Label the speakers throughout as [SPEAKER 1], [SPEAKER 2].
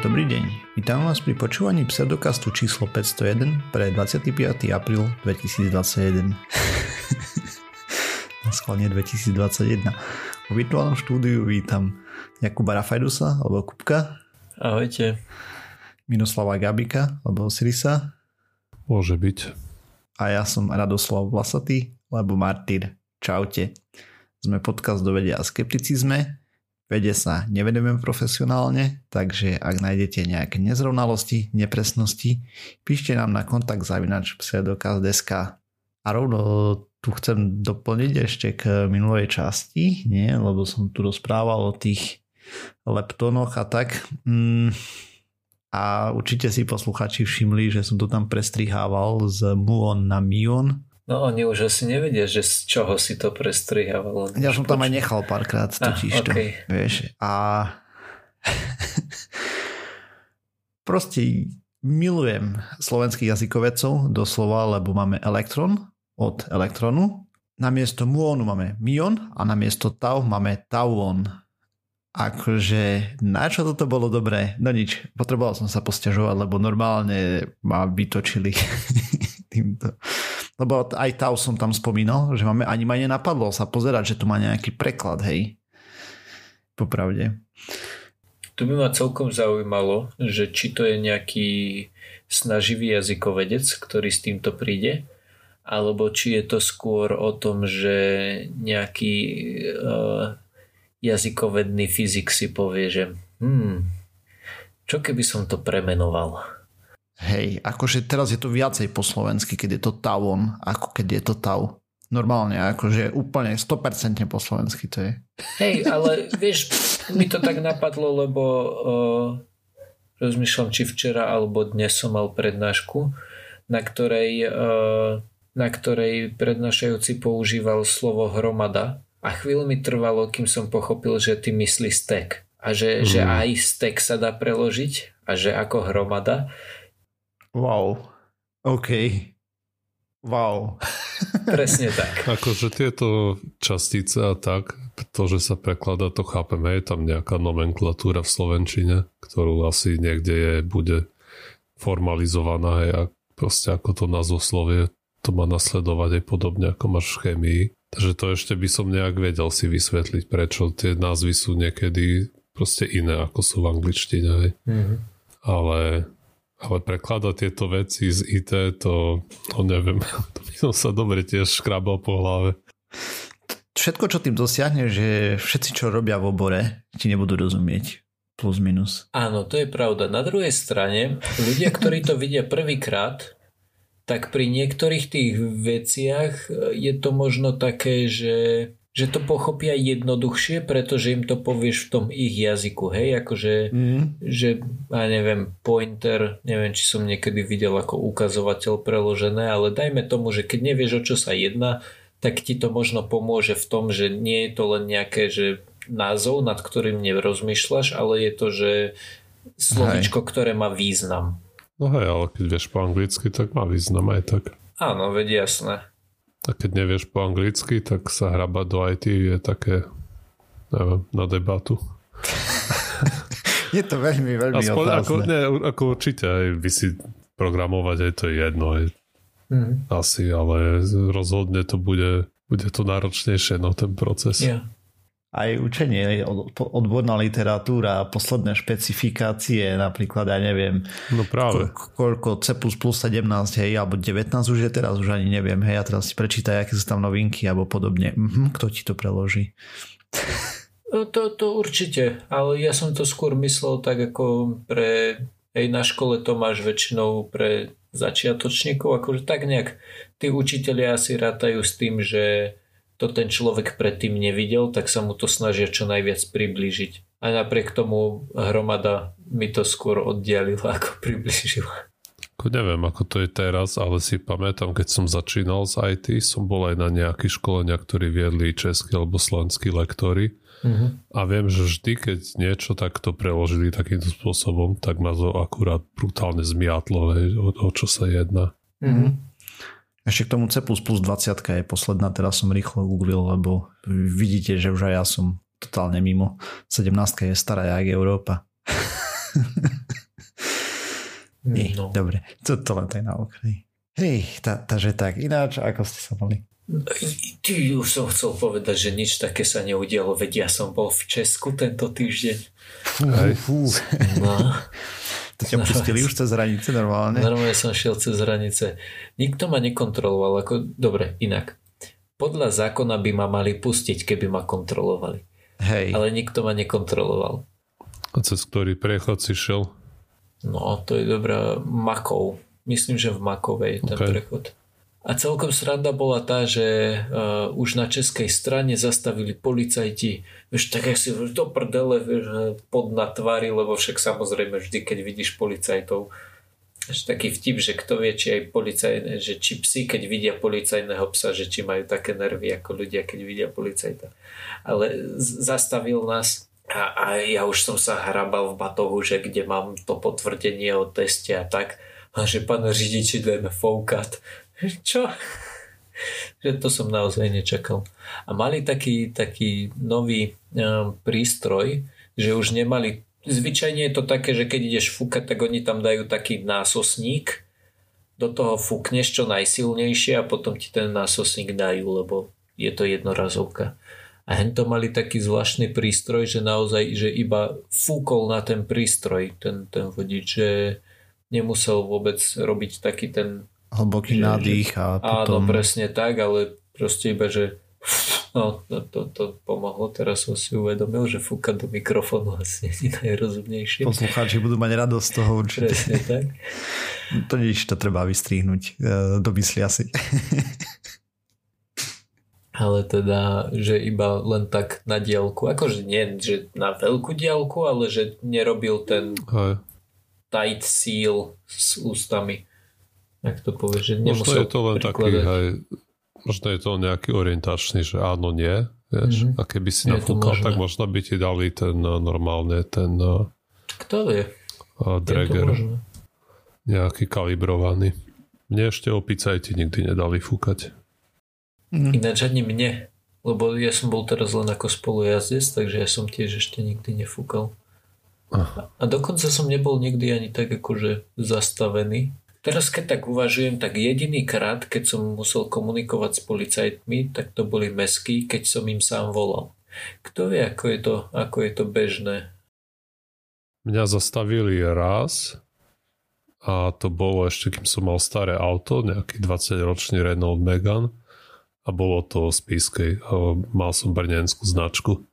[SPEAKER 1] Dobrý deň, vítam vás pri počúvaní pseudokastu číslo 501 pre 25. apríl 2021. Na schválne 2021. V virtuálnom štúdiu vítam Jakuba Rafajdusa, alebo Kupka.
[SPEAKER 2] Ahojte.
[SPEAKER 1] Miroslava Gabika, alebo Sirisa.
[SPEAKER 3] Môže byť.
[SPEAKER 1] A ja som Radoslav Vlasatý, alebo Martyr. Čaute. Sme podcast do vedia a skepticizme, Vede sa nevedeme profesionálne, takže ak nájdete nejaké nezrovnalosti, nepresnosti, píšte nám na kontakt zavinač pseudokaz.sk. A rovno tu chcem doplniť ešte k minulej časti, nie? lebo som tu rozprával o tých leptonoch a tak. Mm, a určite si posluchači všimli, že som to tam prestrihával z muon na mion
[SPEAKER 2] No oni už asi nevedia, že z čoho si to prestrihával.
[SPEAKER 1] Ja som tam aj nechal párkrát totiž to. Okay. Vieš, a proste milujem slovenských jazykovedcov doslova, lebo máme elektron od elektronu. Namiesto muonu máme mion a namiesto tau máme tauon. Akože na čo toto bolo dobré? No nič, potreboval som sa posťažovať, lebo normálne ma vytočili týmto. Lebo aj Tau som tam spomínal, že máme, ani ma nenapadlo sa pozerať, že tu má nejaký preklad, hej. Popravde.
[SPEAKER 2] Tu by ma celkom zaujímalo, že či to je nejaký snaživý jazykovedec, ktorý s týmto príde, alebo či je to skôr o tom, že nejaký uh, jazykovedný fyzik si povie, že hmm, čo keby som to premenoval?
[SPEAKER 1] Hej, akože teraz je to viacej po slovensky, keď je to tauon, ako keď je to tau. Normálne, akože úplne 100% po slovensky to je.
[SPEAKER 2] Hej, ale vieš, mi to tak napadlo, lebo uh, rozmýšľam, či včera alebo dnes som mal prednášku, na ktorej, uh, na ktorej prednášajúci používal slovo hromada a chvíľu mi trvalo, kým som pochopil, že ty myslí stek a že, mm. že aj stek sa dá preložiť a že ako hromada
[SPEAKER 1] Wow. OK. Wow.
[SPEAKER 2] Presne tak.
[SPEAKER 3] Akože tieto častice a tak, to, že sa prekladá, to chápeme, je tam nejaká nomenklatúra v Slovenčine, ktorú asi niekde je, bude formalizovaná hej, a proste ako to názvoslovie to má nasledovať aj podobne ako máš v chémii. Takže to ešte by som nejak vedel si vysvetliť, prečo tie názvy sú niekedy proste iné, ako sú v angličtine. Hej. Mm-hmm. Ale ale prekladať tieto veci z IT, to, to neviem. To by som sa dobre tiež škrábal po hlave.
[SPEAKER 1] Všetko, čo tým dosiahne, že všetci, čo robia v obore, ti nebudú rozumieť. Plus minus.
[SPEAKER 2] Áno, to je pravda. Na druhej strane, ľudia, ktorí to vidia prvýkrát, tak pri niektorých tých veciach je to možno také, že že to pochopia jednoduchšie, pretože im to povieš v tom ich jazyku, hej, akože, mm. že, ja neviem, pointer, neviem, či som niekedy videl ako ukazovateľ preložené, ale dajme tomu, že keď nevieš, o čo sa jedná, tak ti to možno pomôže v tom, že nie je to len nejaké, že názov, nad ktorým nerozmýšľaš, ale je to, že slovičko, hej. ktoré má význam.
[SPEAKER 3] No hej, ale keď vieš po anglicky, tak má význam aj tak.
[SPEAKER 2] Áno, veď jasné.
[SPEAKER 3] A keď nevieš po anglicky, tak sa hrabať do IT je také neviem, na debatu.
[SPEAKER 1] je to veľmi, veľmi Aspoň,
[SPEAKER 3] otázne. Ako, ne, ako určite aj vy si programovať, aj to je jedno. Aj, mm. Asi, ale rozhodne to bude, bude to náročnejšie, no ten proces.
[SPEAKER 1] Yeah aj učenie, odborná literatúra, posledné špecifikácie, napríklad, ja neviem,
[SPEAKER 3] no práve.
[SPEAKER 1] Ko- koľko C++ 17, hej, alebo 19 už je teraz, už ani neviem, hej, a teraz si prečítaj, aké sú tam novinky, alebo podobne. Mhm, kto ti to preloží?
[SPEAKER 2] No to, to určite, ale ja som to skôr myslel tak ako pre, hej, na škole to máš väčšinou pre začiatočníkov, akože tak nejak tí učiteľia asi rátajú s tým, že to ten človek predtým nevidel, tak sa mu to snažia čo najviac priblížiť. A napriek tomu hromada mi to skôr oddialila, ako priblížila.
[SPEAKER 3] Ako neviem, ako to je teraz, ale si pamätám, keď som začínal z IT, som bol aj na nejakých školenia, ktorí viedli českí alebo slovenskí lektory. Uh-huh. A viem, že vždy, keď niečo takto preložili takýmto spôsobom, tak ma to akurát brutálne zmiatlo, o, o čo sa jedná. Uh-huh.
[SPEAKER 1] Ešte k tomu C++ 20 je posledná, teraz som rýchlo googlil, lebo vidíte, že už aj ja som totálne mimo. 17 je stará jak Európa. Nie,
[SPEAKER 2] No.
[SPEAKER 1] dobre. To, to len tak na okraj. Hej, tá, takže tak. Ináč, ako ste sa mali?
[SPEAKER 2] Ty už som chcel povedať, že nič také sa neudialo, veď ja som bol v Česku tento týždeň.
[SPEAKER 1] Fú, fú.
[SPEAKER 2] No,
[SPEAKER 1] To ťa pustili už cez hranice normálne?
[SPEAKER 2] normálne som šiel cez hranice. Nikto ma nekontroloval, ako, dobre, inak. Podľa zákona by ma mali pustiť, keby ma kontrolovali.
[SPEAKER 1] Hej.
[SPEAKER 2] Ale nikto ma nekontroloval.
[SPEAKER 3] A cez ktorý priechod si šiel?
[SPEAKER 2] No, to je dobrá Makov. Myslím, že v Makovej je ten prechod. A celkom sranda bola tá, že uh, už na českej strane zastavili policajti, vieš, tak jak si do prdele, vieš, pod na tvári, lebo však samozrejme vždy, keď vidíš policajtov, až taký vtip, že kto vie, či aj policajné, že či psi, keď vidia policajného psa, že či majú také nervy ako ľudia, keď vidia policajta. Ale zastavil nás a, a ja už som sa hrabal v batohu, že kde mám to potvrdenie o teste a tak. A že pán řidiči, dajme foukat. Čo? Že to som naozaj nečakal. A mali taký, taký nový um, prístroj, že už nemali Zvyčajne je to také, že keď ideš fúkať, tak oni tam dajú taký násosník, do toho fúkneš čo najsilnejšie a potom ti ten násosník dajú, lebo je to jednorazovka. A hen to mali taký zvláštny prístroj, že naozaj, že iba fúkol na ten prístroj, ten, ten vodič, že nemusel vôbec robiť taký ten
[SPEAKER 1] Hlboký
[SPEAKER 2] Že-
[SPEAKER 1] nádych a
[SPEAKER 2] Áno,
[SPEAKER 1] potom...
[SPEAKER 2] presne tak, ale proste iba, že no, to, to, to pomohlo. Teraz som si uvedomil, že fúkať do mikrofónu asi nie je najrozumnejšie.
[SPEAKER 1] Poslucháči budú mať radosť z toho určite.
[SPEAKER 2] Presne tak.
[SPEAKER 1] To nič, to treba vystrihnúť e, do mysli asi.
[SPEAKER 2] Ale teda, že iba len tak na diálku. Akože nie, že na veľkú diálku, ale že nerobil ten
[SPEAKER 3] Hej.
[SPEAKER 2] tight seal s ústami. Jak to povieš, že
[SPEAKER 3] Možno
[SPEAKER 2] nemusel
[SPEAKER 3] je to len taký,
[SPEAKER 2] prikladať.
[SPEAKER 3] hej, možno je to nejaký orientačný, že áno, nie. Vieš?
[SPEAKER 2] Mhm.
[SPEAKER 3] A keby si nafúkal, tak možno by ti dali ten uh, normálne, ten uh,
[SPEAKER 2] Kto vie?
[SPEAKER 3] uh,
[SPEAKER 2] možné.
[SPEAKER 3] nejaký kalibrovaný. Mne ešte opicajti nikdy nedali fúkať.
[SPEAKER 1] Mhm.
[SPEAKER 2] Ináč ani mne, lebo ja som bol teraz len ako spolujazdec, takže ja som tiež ešte nikdy nefúkal.
[SPEAKER 3] Aha.
[SPEAKER 2] A dokonca som nebol nikdy ani tak akože zastavený. Teraz keď tak uvažujem, tak jediný krát, keď som musel komunikovať s policajtmi, tak to boli mesky, keď som im sám volal. Kto vie, ako je to, ako je to bežné?
[SPEAKER 3] Mňa zastavili raz a to bolo ešte, kým som mal staré auto, nejaký 20-ročný Renault Megane a bolo to z Pískej. Mal som brnenskú značku.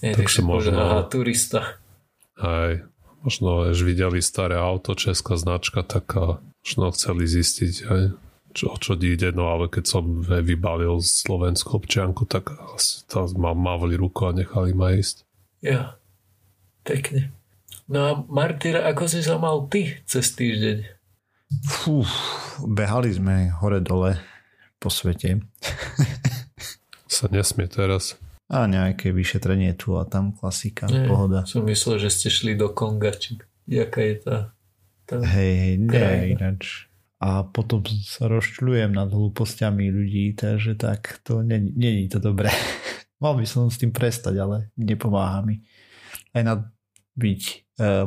[SPEAKER 2] Je,
[SPEAKER 3] Takže
[SPEAKER 2] možno- Aha, turista.
[SPEAKER 3] Aj možno, až videli staré auto, česká značka, tak možno chceli zistiť, aj, čo, o čo ide, no ale keď som aj vybavil slovenskú občianku, tak asi to ma mávli ruku a nechali ma ísť.
[SPEAKER 2] Ja, pekne. No a Martyr, ako si sa mal ty cez týždeň?
[SPEAKER 1] Fú, behali sme hore-dole po svete.
[SPEAKER 3] Sa nesmie teraz.
[SPEAKER 1] A nejaké vyšetrenie tu a tam, klasika,
[SPEAKER 2] Nie,
[SPEAKER 1] pohoda.
[SPEAKER 2] Som myslel, že ste šli do Konga, či jaká je tá... tá...
[SPEAKER 1] Hej, nie, ináč. A potom sa rozčľujem nad hlúpostiami ľudí, takže tak, to není, není to dobré. Mal by som s tým prestať, ale nepomáha mi. Aj na byť e,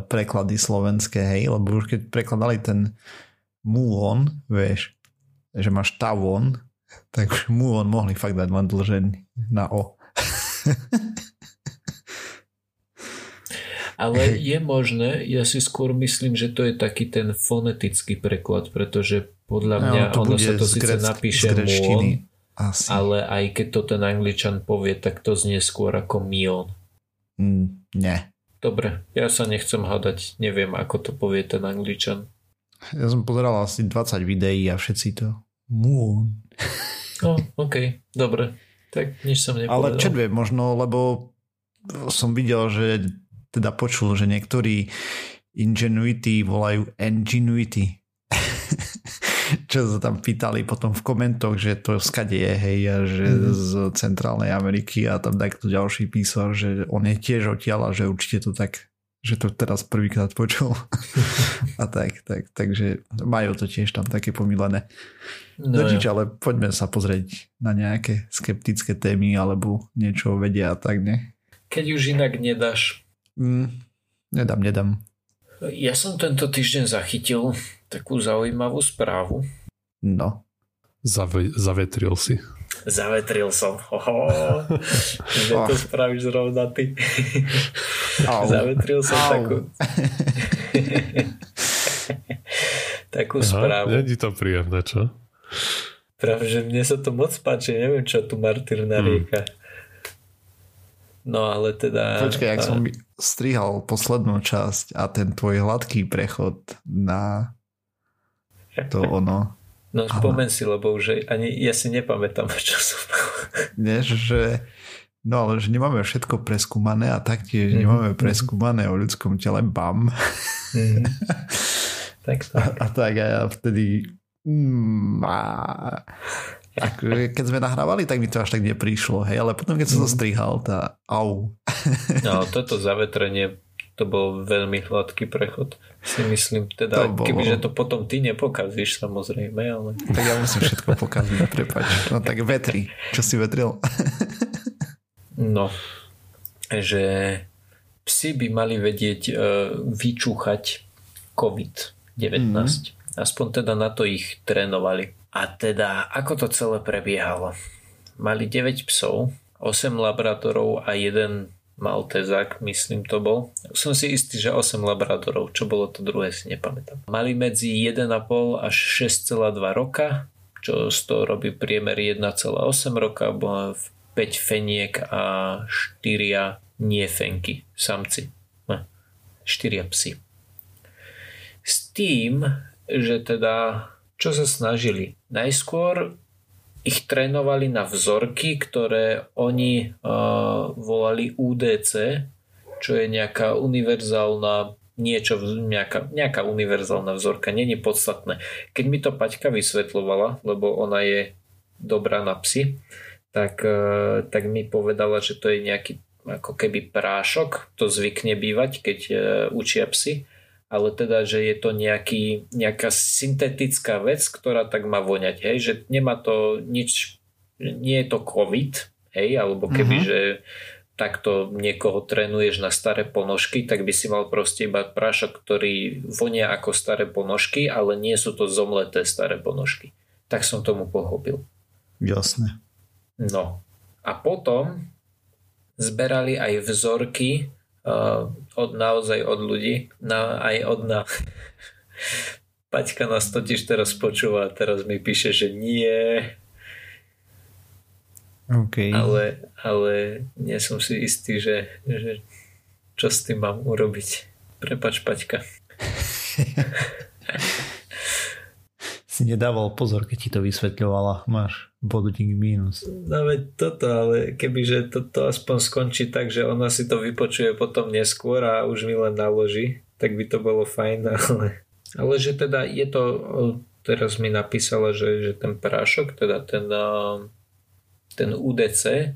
[SPEAKER 1] preklady slovenské, hej, lebo už keď prekladali ten muon, vieš, že máš tavon, tak už muon mohli fakt dať len dlžen na o.
[SPEAKER 2] Ale je možné, ja si skôr myslím, že to je taký ten fonetický preklad, pretože podľa mňa
[SPEAKER 1] No, to
[SPEAKER 2] ono sa to síce
[SPEAKER 1] grec-
[SPEAKER 2] napíše muon,
[SPEAKER 1] Asi.
[SPEAKER 2] ale aj keď to ten angličan povie, tak to znie skôr ako mion.
[SPEAKER 1] Mm, nie.
[SPEAKER 2] Dobre, ja sa nechcem hádať, neviem ako to povie ten angličan.
[SPEAKER 1] Ja som pozeral asi 20 videí a všetci to muon.
[SPEAKER 2] No, OK, dobre. Tak nič som
[SPEAKER 1] Ale
[SPEAKER 2] nepovedal.
[SPEAKER 1] čo vie, možno, lebo som videl, že teda počul, že niektorí Ingenuity volajú Ingenuity. čo sa tam pýtali potom v komentoch, že to skade je, hej, a že
[SPEAKER 2] Mhm.
[SPEAKER 1] z Centrálnej Ameriky a tam takto ďalší písal, že on je tiež odtiaľ a že určite to tak že to teraz prvýkrát počul. a tak, tak, takže majú to tiež tam také pomilené.
[SPEAKER 2] No,
[SPEAKER 1] No, nič,
[SPEAKER 2] ja.
[SPEAKER 1] ale poďme sa pozrieť na nejaké skeptické témy alebo niečo vedia a tak, ne?
[SPEAKER 2] Keď už inak nedáš,
[SPEAKER 1] Mm, nedám, nedám.
[SPEAKER 2] Ja som tento týždeň zachytil takú zaujímavú správu.
[SPEAKER 1] No.
[SPEAKER 3] Zave, zavetril si.
[SPEAKER 2] Zavetril som. Oho, že to spravíš zrovna ty.
[SPEAKER 1] Au.
[SPEAKER 2] Zavetril som
[SPEAKER 1] Au.
[SPEAKER 2] takú... takú správu.
[SPEAKER 3] Není to príjemné, čo?
[SPEAKER 2] Práve, že mne sa to moc páči, neviem, čo tu Martyr narieka. No ale teda...
[SPEAKER 1] Počkaj, ak som strihal poslednú časť a ten tvoj hladký prechod na to ono.
[SPEAKER 2] No spomen si, lebo už ani ja si nepamätám, čo som
[SPEAKER 1] Nie, že No ale že nemáme všetko preskúmané a taktiež
[SPEAKER 2] Mhm.
[SPEAKER 1] nemáme preskúmané o ľudskom tele BAM.
[SPEAKER 2] Mhm. tak to.
[SPEAKER 1] A, a tak a ja vtedy mm, a, akože keď sme nahrávali, tak mi to až tak neprišlo, hej, ale potom keď som to
[SPEAKER 2] Mhm.
[SPEAKER 1] strihal, tá au.
[SPEAKER 2] No toto zavetrenie to bol veľmi hladký prechod. Si myslím, teda,
[SPEAKER 1] To bolo.
[SPEAKER 2] kebyže to potom ty nepokazíš samozrejme, ale...
[SPEAKER 1] Tak ja musím všetko pokaziť, prepač. No tak vetri. Čo si vetril?
[SPEAKER 2] No, že psi by mali vedieť e, vyčúchať COVID-19.
[SPEAKER 1] Mhm.
[SPEAKER 2] Aspoň teda na to ich trénovali. A teda, ako to celé prebiehalo? Mali 9 psov, 8 labradorov a jeden Maltezák, myslím to bol. Som si istý, že 8 labradorov, čo bolo to druhé si nepamätám. Mali medzi 1,5 až 6,2 roka, čo z toho robí priemer 1,8 roka, bo 5 feniek a 4 nie samci. Ne, 4 psi. S tým, že teda čo sa snažili? Najskôr ich trénovali na vzorky, ktoré oni uh, volali UDC, čo je nejaká univerzálna niečo, nejaká, nejaká univerzálna vzorka, není podstatné. Keď mi to Paťka vysvetľovala, lebo ona je dobrá na psy, tak, uh, tak mi povedala, že to je nejaký ako keby prášok, to zvykne bývať, keď uh, učia psy, ale teda, že je to nejaký, nejaká syntetická vec, ktorá tak má voňať, hej, že nemá to nič, nie je to COVID, hej, alebo keby,
[SPEAKER 1] Mhm.
[SPEAKER 2] že takto niekoho trénuješ na staré ponožky, tak by si mal proste iba prášok, ktorý vonia ako staré ponožky, ale nie sú to zomleté staré ponožky. Tak som tomu pochopil.
[SPEAKER 1] Jasné.
[SPEAKER 2] No. A potom zberali aj vzorky od naozaj od ľudí, na, aj od na... Paťka nás totiž teraz počúva a teraz mi píše, že nie,
[SPEAKER 1] OK.
[SPEAKER 2] ale, ale nie som si istý, že, že čo s tým mám urobiť. Prepač, Paťka.
[SPEAKER 1] Si nedával pozor, keď ti to vysvetľovala. Máš bodík mínus.
[SPEAKER 2] No veď toto, ale kebyže toto aspoň skončí tak, že ona si to vypočuje potom neskôr a už mi len naloží, tak by to bolo fajn, ale, ale že teda je to, teraz mi napísala, že, že ten prášok, teda ten, ten UDC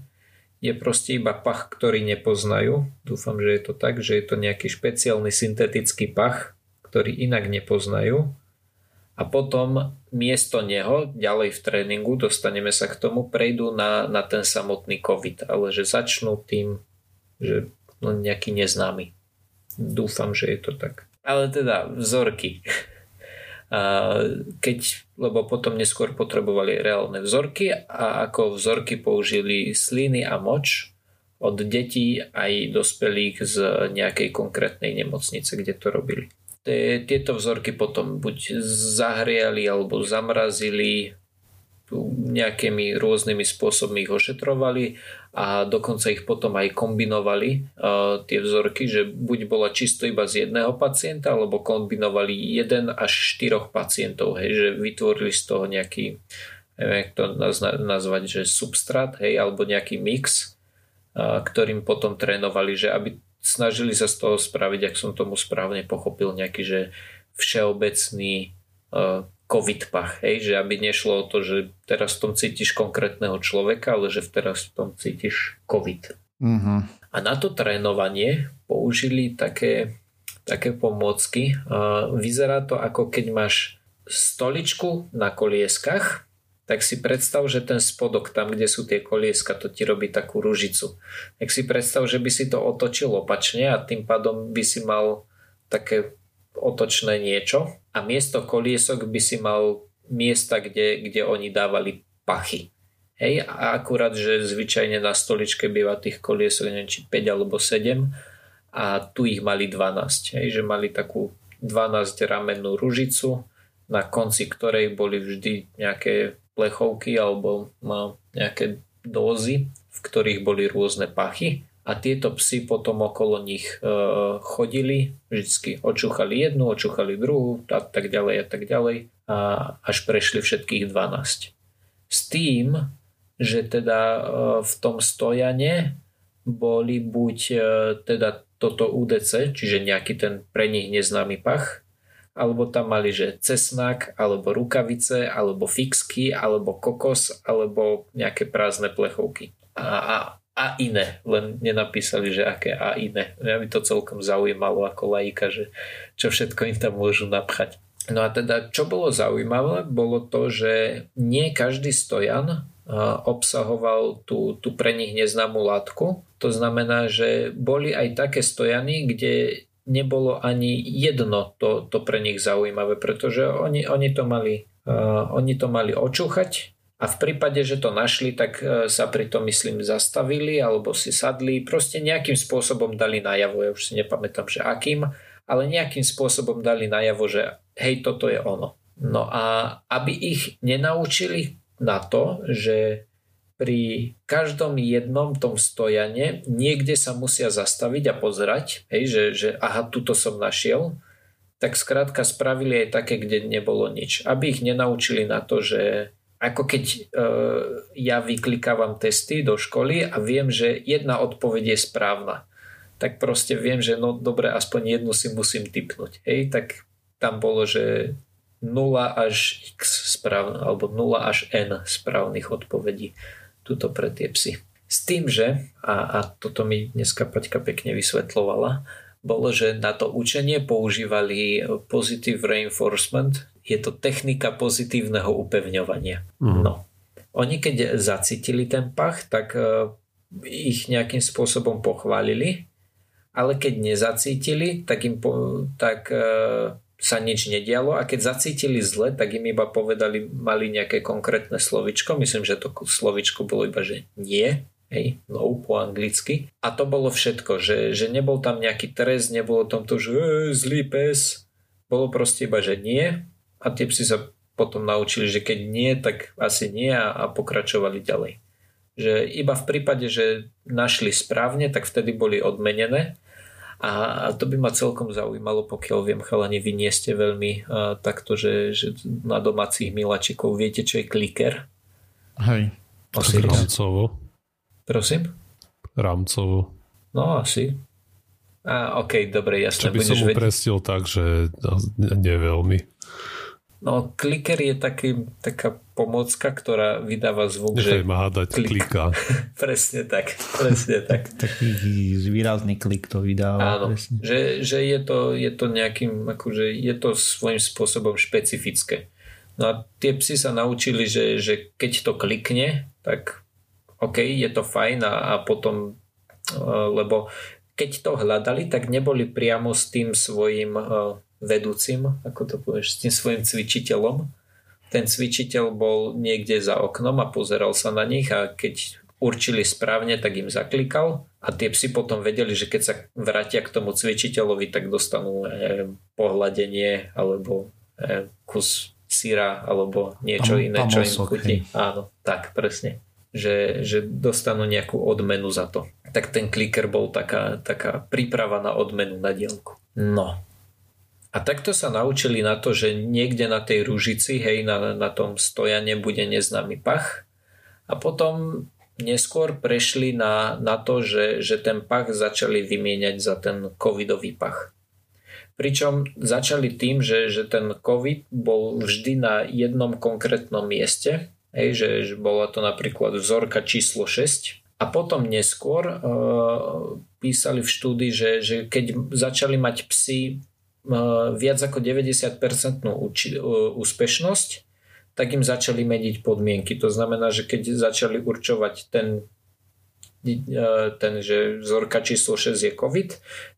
[SPEAKER 2] je proste iba pach, ktorý nepoznajú. Dúfam, že je to tak, že je to nejaký špeciálny syntetický pach, ktorý inak nepoznajú a potom miesto neho, ďalej v tréningu, dostaneme sa k tomu, prejdú na, na ten samotný COVID, ale že začnú tým, že len nejaký neznámy. Dúfam, že je to tak. Ale teda vzorky. A keď, lebo potom neskôr potrebovali reálne vzorky a ako vzorky použili sliny a moč od detí aj dospelých z nejakej konkrétnej nemocnice, kde to robili tieto vzorky potom buď zahriali alebo zamrazili nejakými rôznymi spôsobmi ich ošetrovali a dokonca ich potom aj kombinovali uh, tie vzorky, že buď bola čisto iba z jedného pacienta alebo kombinovali jeden až štyroch pacientov, hej, že vytvorili z toho nejaký neviem, jak to nazvať, že substrát, hej, alebo nejaký mix, uh, ktorým potom trénovali, že aby snažili sa z toho spraviť, ak som tomu správne pochopil, nejaký, že všeobecný uh, COVID pach, hej, že aby nešlo o to, že teraz v tom cítiš konkrétneho človeka, ale že teraz v tom cítiš COVID.
[SPEAKER 1] Uh-huh.
[SPEAKER 2] A na to trénovanie použili také, také pomôcky. Uh, vyzerá to ako keď máš stoličku na kolieskach, tak si predstav, že ten spodok tam, kde sú tie kolieska, to ti robí takú ružicu. Tak si predstav, že by si to otočil opačne a tým pádom by si mal také otočné niečo a miesto koliesok by si mal miesta, kde, kde oni dávali pachy. Hej, a akurát, že zvyčajne na stoličke býva tých koliesok, neviem, či 5 alebo 7 a tu ich mali 12. Hej, že mali takú 12 ramennú ružicu, na konci ktorej boli vždy nejaké plechovky alebo no, nejaké dózy, v ktorých boli rôzne pachy a tieto psy potom okolo nich e, chodili, vždycky očúchali jednu, očúchali druhú a tak ďalej a tak ďalej a až prešli všetkých 12. S tým, že teda e, v tom stojane boli buď e, teda toto UDC, čiže nejaký ten pre nich neznámy pach, alebo tam mali, že cesnak, alebo rukavice, alebo fixky, alebo kokos, alebo nejaké prázdne plechovky. A, a, a iné, len nenapísali, že aké a iné. Mňa by to celkom zaujímalo ako laika, že čo všetko im tam môžu napchať. No a teda, čo bolo zaujímavé, bolo to, že nie každý stojan obsahoval tú, tú pre nich neznámú látku. To znamená, že boli aj také stojany, kde nebolo ani jedno to, to pre nich zaujímavé, pretože oni, oni, to mali, uh, oni to mali očúchať a v prípade, že to našli, tak uh, sa pri tom, myslím, zastavili alebo si sadli, proste nejakým spôsobom dali najavo, ja už si nepamätám, že akým, ale nejakým spôsobom dali najavo, že hej, toto je ono. No a aby ich nenaučili na to, že pri každom jednom tom stojane niekde sa musia zastaviť a pozerať, hej, že, že aha, tuto som našiel, tak skrátka spravili aj také, kde nebolo nič. Aby ich nenaučili na to, že ako keď e, ja vyklikávam testy do školy a viem, že jedna odpoveď je správna, tak proste viem, že no dobre, aspoň jednu si musím typnúť. Hej, tak tam bolo, že 0 až x správnych, alebo 0 až n správnych odpovedí tuto pre tie psy. S tým, že, a, a toto mi dneska Paťka pekne vysvetlovala, bolo, že na to učenie používali positive reinforcement, je to technika pozitívneho upevňovania. Mm. No. Oni keď zacítili ten pach, tak uh, ich nejakým spôsobom pochválili, ale keď nezacítili, tak im po, tak uh, sa nič nedialo a keď zacítili zle, tak im iba povedali, mali nejaké konkrétne slovičko, myslím, že to slovičko bolo iba, že nie, hej, no po anglicky. A to bolo všetko, že, že nebol tam nejaký trest, nebolo tam to, že zlý pes, bolo proste iba, že nie a tie psi sa potom naučili, že keď nie, tak asi nie a, a pokračovali ďalej. Že iba v prípade, že našli správne, tak vtedy boli odmenené a, a to by ma celkom zaujímalo, pokiaľ viem, chalani, vy nie ste veľmi uh, takto, že, že na domácich miláčikov viete, čo je kliker?
[SPEAKER 1] Hej.
[SPEAKER 3] Asi Rámcovo.
[SPEAKER 2] Prosím?
[SPEAKER 3] Rámcovo.
[SPEAKER 2] No asi. A, OK, dobre, jasne.
[SPEAKER 3] Čo by som uprestil tak, že nie veľmi.
[SPEAKER 2] No, kliker je taký, taká pomocka, ktorá vydáva zvuk,
[SPEAKER 3] Nechaj že... ma hádať, klik. klika.
[SPEAKER 2] presne tak, presne tak.
[SPEAKER 1] Taký výrazný klik to vydáva.
[SPEAKER 2] Áno, že, že je, to, je to nejakým, akože je to svojím spôsobom špecifické. No a tie psy sa naučili, že, že keď to klikne, tak OK, je to fajn a, a potom, uh, lebo keď to hľadali, tak neboli priamo s tým svojim uh, vedúcim, ako to povieš, s tým svojim cvičiteľom. Ten cvičiteľ bol niekde za oknom a pozeral sa na nich a keď určili správne, tak im zaklikal a tie psy potom vedeli, že keď sa vrátia k tomu cvičiteľovi, tak dostanú e, pohľadenie alebo e, kus syra alebo niečo Tam, iné, čo im chutí. Áno, tak presne. Že, že dostanú nejakú odmenu za to. Tak ten kliker bol taká, taká príprava na odmenu na dielku. No, a takto sa naučili na to, že niekde na tej rúžici, hej, na, na tom stojane bude neznámy pach. A potom neskôr prešli na, na to, že, že ten pach začali vymieňať za ten covidový pach. Pričom začali tým, že, že ten covid bol vždy na jednom konkrétnom mieste, hej, že, že bola to napríklad vzorka číslo 6 a potom neskôr e, písali v štúdii, že, že keď začali mať psy viac ako 90% úspešnosť, tak im začali meniť podmienky. To znamená, že keď začali určovať ten ten, že vzorka číslo 6 je COVID,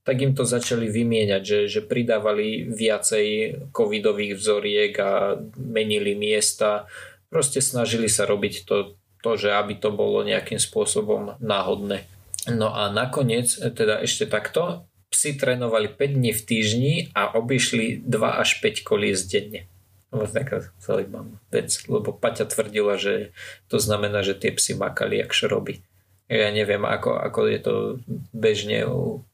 [SPEAKER 2] tak im to začali vymieňať, že, že pridávali viacej covidových vzoriek a menili miesta. Proste snažili sa robiť to, to, že aby to bolo nejakým spôsobom náhodné. No a nakoniec, teda ešte takto, psi trénovali 5 dní v týždni a obišli 2 až 5 kolíc denne. No, taká zaujímavá vec, lebo Paťa tvrdila, že to znamená, že tie psy makali jak šroby. Ja neviem, ako, ako je to bežne,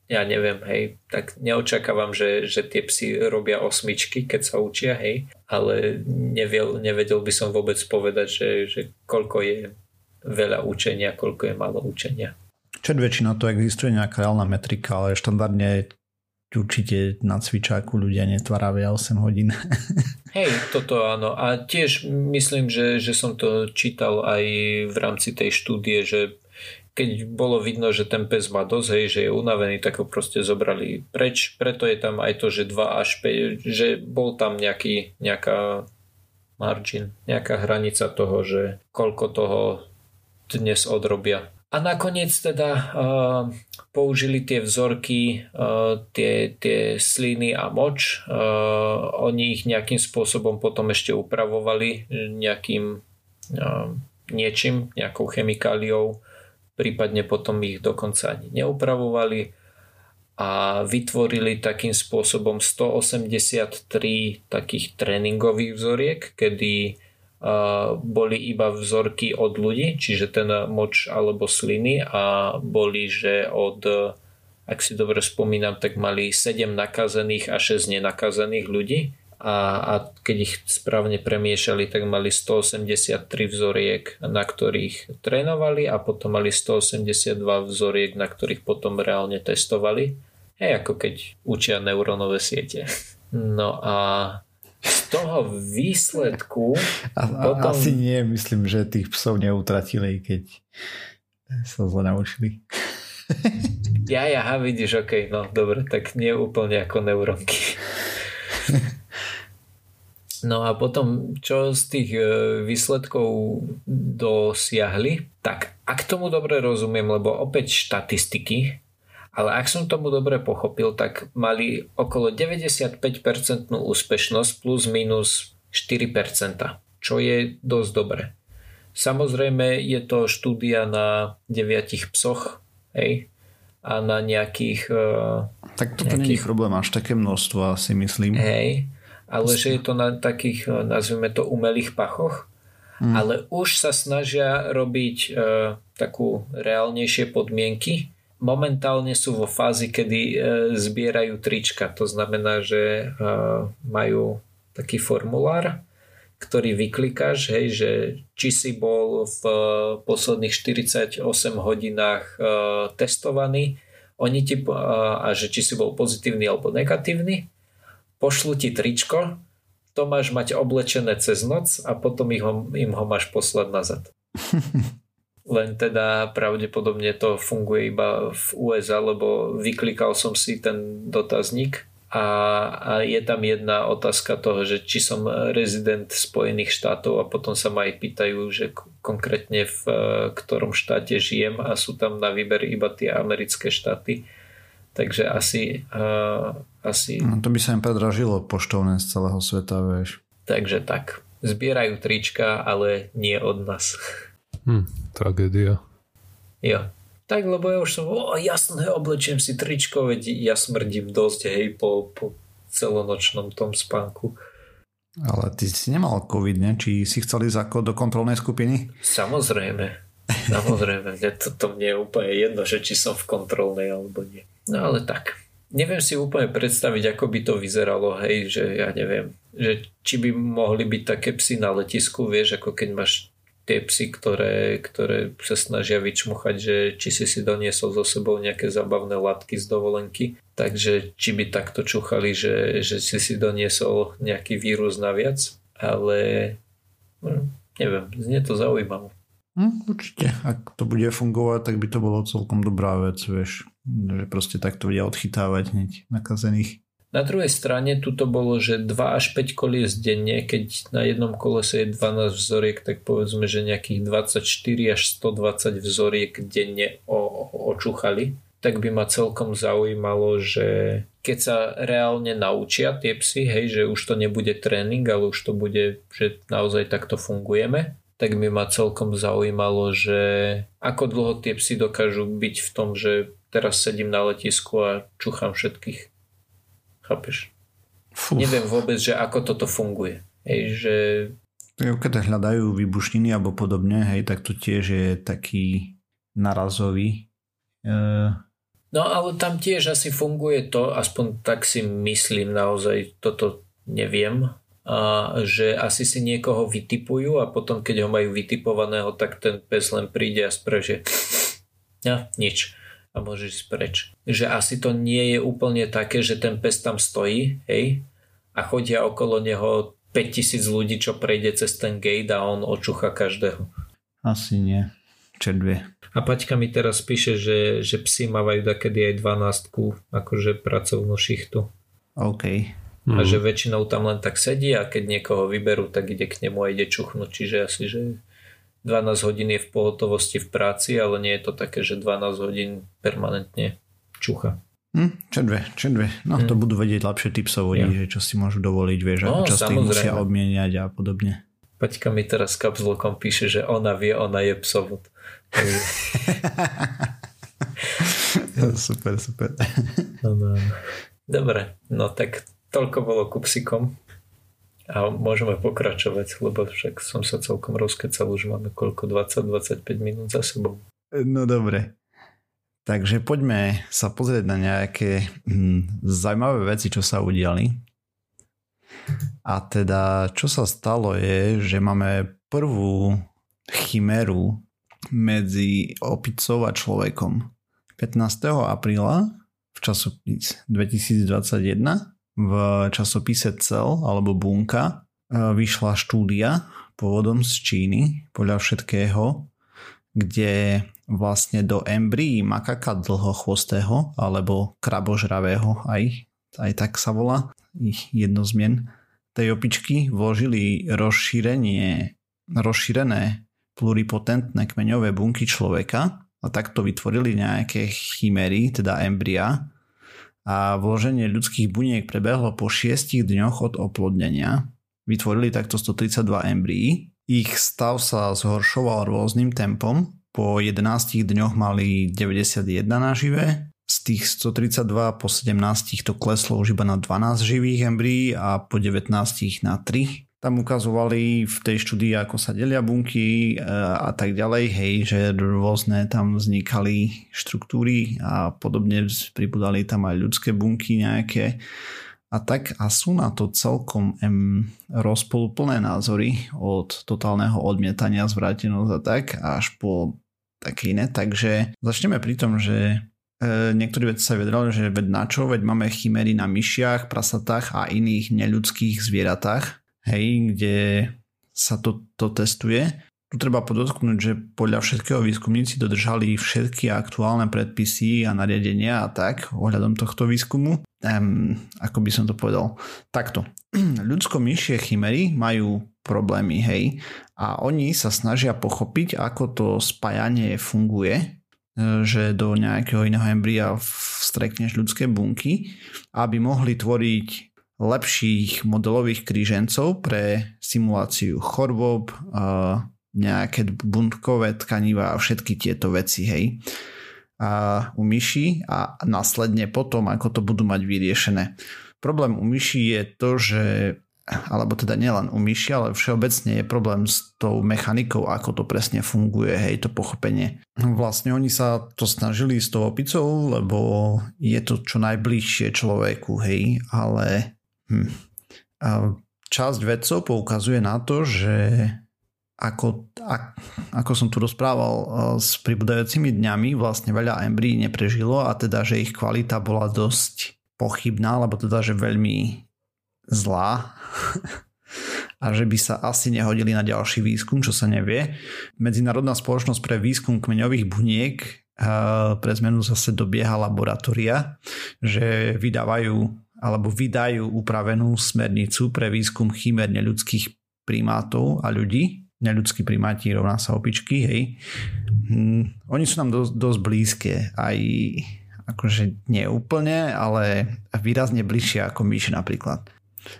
[SPEAKER 2] ja neviem, hej, tak neočakávam, že, že tie psy robia osmičky, keď sa učia, hej, ale nevedel, nevedel by som vôbec povedať, že, že koľko je veľa učenia, koľko je málo učenia.
[SPEAKER 1] Čo väčšina to existuje nejaká reálna metrika, ale štandardne určite na cvičáku ľudia netvaravia 8 hodín.
[SPEAKER 2] Hej, toto áno. A tiež myslím, že, že som to čítal aj v rámci tej štúdie, že keď bolo vidno, že ten pes má dosť, hej, že je unavený, tak ho proste zobrali preč. Preto je tam aj to, že 2 až 5, že bol tam nejaký, nejaká margin, nejaká hranica toho, že koľko toho dnes odrobia. A nakoniec teda uh, použili tie vzorky, uh, tie, tie sliny a moč. Uh, oni ich nejakým spôsobom potom ešte upravovali nejakým uh, niečím, nejakou chemikáliou prípadne potom ich dokonca ani neupravovali a vytvorili takým spôsobom 183 takých tréningových vzoriek, kedy boli iba vzorky od ľudí, čiže ten moč alebo sliny a boli, že od, ak si dobre spomínam, tak mali 7 nakazených a 6 nenakazených ľudí a, a keď ich správne premiešali, tak mali 183 vzoriek, na ktorých trénovali a potom mali 182 vzoriek, na ktorých potom reálne testovali. Hej, ako keď učia neurónové siete. No a z toho výsledku...
[SPEAKER 1] A, a, potom... Asi nie, myslím, že tých psov neutratili, keď sa zle naučili.
[SPEAKER 2] ja, ja, vidíš, ok, no dobre, tak nie úplne ako neurónky. No a potom, čo z tých e, výsledkov dosiahli, tak ak tomu dobre rozumiem, lebo opäť štatistiky, ale ak som tomu dobre pochopil, tak mali okolo 95% úspešnosť plus minus 4%, čo je dosť dobre. Samozrejme je to štúdia na 9 psoch, hej, a na nejakých... E,
[SPEAKER 1] tak toto nejakých... je problém, až také množstvo si myslím.
[SPEAKER 2] Hej, ale že je to na takých, eh, nazvime to, umelých pachoch. Mm. Ale už sa snažia robiť e, takú reálnejšie podmienky. Momentálne sú vo fázi, kedy e, zbierajú trička. To znamená, že e, majú taký formulár, ktorý vyklikáš, hej, že či si bol v posledných 48 hodinách e, testovaný oni ti, a že či si bol pozitívny alebo negatívny pošlu ti tričko, to máš mať oblečené cez noc a potom ich ho, im ho máš poslať nazad. Len teda pravdepodobne to funguje iba v USA, lebo vyklikal som si ten dotazník a, a je tam jedna otázka toho, že či som rezident Spojených štátov a potom sa ma aj pýtajú, že konkrétne v ktorom štáte žijem a sú tam na výber iba tie americké štáty Takže asi... Uh, asi...
[SPEAKER 1] No, to by sa im predražilo poštovné z celého sveta, vieš.
[SPEAKER 2] Takže tak. Zbierajú trička, ale nie od nás.
[SPEAKER 3] Hm, tragédia.
[SPEAKER 2] Jo. Tak, lebo ja už som, o, jasné, oblečiem si tričko, veď ja smrdím dosť, hej, po, po celonočnom tom spánku.
[SPEAKER 1] Ale ty si nemal COVID, ne? Či si chcel ísť ako do kontrolnej skupiny?
[SPEAKER 2] Samozrejme. Samozrejme, to, to mne je úplne jedno, že či som v kontrolnej alebo nie. No ale tak. Neviem si úplne predstaviť, ako by to vyzeralo, hej, že ja neviem, že či by mohli byť také psy na letisku, vieš, ako keď máš tie psy, ktoré, ktoré sa snažia vyčmuchať, že či si si doniesol so sebou nejaké zabavné látky z dovolenky, takže či by takto čuchali, že, že si si doniesol nejaký vírus naviac, ale hm, neviem, znie to zaujímavé.
[SPEAKER 1] Hm, určite, ak to bude fungovať, tak by to bolo celkom dobrá vec, vieš že proste takto vedia odchytávať hneď nakazených.
[SPEAKER 2] Na druhej strane tu to bolo, že 2 až 5 kolies denne, keď na jednom kolese je 12 vzoriek, tak povedzme, že nejakých 24 až 120 vzoriek denne očúchali tak by ma celkom zaujímalo, že keď sa reálne naučia tie psy, hej, že už to nebude tréning, ale už to bude, že naozaj takto fungujeme, tak by ma celkom zaujímalo, že ako dlho tie psy dokážu byť v tom, že teraz sedím na letisku a čúcham všetkých. Chápeš? Fú. Neviem vôbec, že ako toto funguje. Hej, že...
[SPEAKER 1] Keď hľadajú výbušniny alebo podobne, hej, tak to tiež je taký narazový
[SPEAKER 2] uh, No ale tam tiež asi funguje to, aspoň tak si myslím naozaj, toto neviem, a že asi si niekoho vytipujú a potom keď ho majú vytipovaného, tak ten pes len príde a spreže ja, nič a môžeš preč. Že asi to nie je úplne také, že ten pes tam stojí, hej, a chodia okolo neho 5000 ľudí, čo prejde cez ten gate a on očucha každého.
[SPEAKER 1] Asi nie. Čerdvie.
[SPEAKER 2] A Paťka mi teraz píše, že, že psi mávajú takedy aj 12 akože pracovnú šichtu.
[SPEAKER 1] OK.
[SPEAKER 2] Mm. A že väčšinou tam len tak sedí a keď niekoho vyberú, tak ide k nemu a ide čuchnúť. Čiže asi, že 12 hodín je v pohotovosti v práci, ale nie je to také, že 12 hodín permanentne čucha.
[SPEAKER 1] Hm, čo dve, čo dve. No hm. to budú vedieť lepšie typsovodi, ja. že čo si môžu dovoliť, vieš, no, čo si musia obmieniať a podobne.
[SPEAKER 2] Paťka mi teraz kapzlokom píše, že ona vie, ona je psovod.
[SPEAKER 1] super, super.
[SPEAKER 2] No, no. Dobre, no tak toľko bolo ku psikom. A môžeme pokračovať, lebo však som sa celkom rozkecal, už máme koľko, 20-25 minút za sebou.
[SPEAKER 1] No dobre. Takže poďme sa pozrieť na nejaké hm, zaujímavé veci, čo sa udiali. A teda, čo sa stalo je, že máme prvú chimeru medzi opicou a človekom. 15. apríla v časopis 2021 v časopise Cell alebo Bunka e, vyšla štúdia pôvodom z Číny podľa všetkého, kde vlastne do embryí makaka dlhochvostého alebo krabožravého aj, aj tak sa volá ich jedno zmien tej opičky vložili rozšírenie, rozšírené pluripotentné kmeňové bunky človeka a takto vytvorili nejaké chimery, teda embria a vloženie ľudských buniek prebehlo po 6 dňoch od oplodnenia. Vytvorili takto 132 embryí. Ich stav sa zhoršoval rôznym tempom. Po 11 dňoch mali 91 nažive, z tých 132 po 17 to kleslo už iba na 12 živých embryí a po 19 na 3 tam ukazovali v tej štúdii, ako sa delia bunky e, a tak ďalej, hej, že rôzne tam vznikali štruktúry a podobne pribudali tam aj ľudské bunky nejaké a tak. A sú na to celkom em, rozpoluplné názory od totálneho odmietania zvrátenosť a tak až po také iné, takže začneme pri tom, že e, niektorí vedci sa vedrali, že veď na čo, veď máme chimery na myšiach, prasatách a iných neľudských zvieratách, hej, kde sa to, to testuje. Tu treba podotknúť, že podľa všetkého výskumníci dodržali všetky aktuálne predpisy a nariadenia a tak ohľadom tohto výskumu. Um, ako by som to povedal? Takto. Ľudsko-myšie chimery majú problémy, hej, a oni sa snažia pochopiť, ako to spájanie funguje, e, že do nejakého iného embria vstrekneš ľudské bunky, aby mohli tvoriť lepších modelových krížencov pre simuláciu chorôb, nejaké buntkové tkaniva a všetky tieto veci, hej. U myší a následne potom, ako to budú mať vyriešené. Problém u myší je to, že alebo teda nielen u myši, ale všeobecne je problém s tou mechanikou, ako to presne funguje, hej, to pochopenie. Vlastne oni sa to snažili s tou opicou, lebo je to čo najbližšie človeku, hej, ale Hm. A časť vedcov poukazuje na to, že ako, ako som tu rozprával s pribudajúcimi dňami, vlastne veľa embryí neprežilo a teda, že ich kvalita bola dosť pochybná, alebo teda, že veľmi zlá a že by sa asi nehodili na ďalší výskum, čo sa nevie. Medzinárodná spoločnosť pre výskum kmeňových buniek pre zmenu zase dobieha laboratória, že vydávajú alebo vydajú upravenú smernicu pre výskum chimer neľudských primátov a ľudí. Neľudskí primáti rovná sa opičky, hej. Hm, oni sú nám dosť, dosť blízke, aj akože nie úplne, ale výrazne bližšie ako myši napríklad.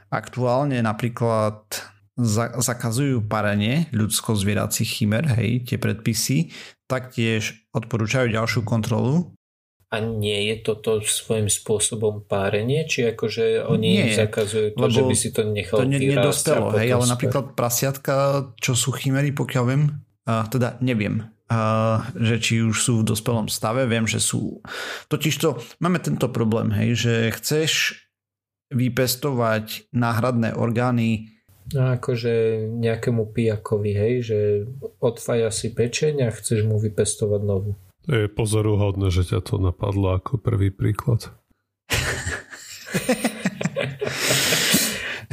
[SPEAKER 1] Aktuálne napríklad zakazujú parenie ľudsko-zvieracích chimer, hej, tie predpisy, taktiež odporúčajú ďalšiu kontrolu
[SPEAKER 2] a nie je toto svojím spôsobom párenie? Či akože oni nie, zakazujú to, že by si to nechal
[SPEAKER 1] To ne, nedospelo, hej, ale napríklad prasiatka, čo sú chimery, pokiaľ viem, uh, teda neviem, uh, že či už sú v dospelom stave, viem, že sú. Totižto máme tento problém, hej, že chceš vypestovať náhradné orgány
[SPEAKER 2] No akože nejakému pijakovi, hej, že odfaja si pečeň a chceš mu vypestovať novú.
[SPEAKER 3] Je pozoruhodné, že ťa to napadlo ako prvý príklad.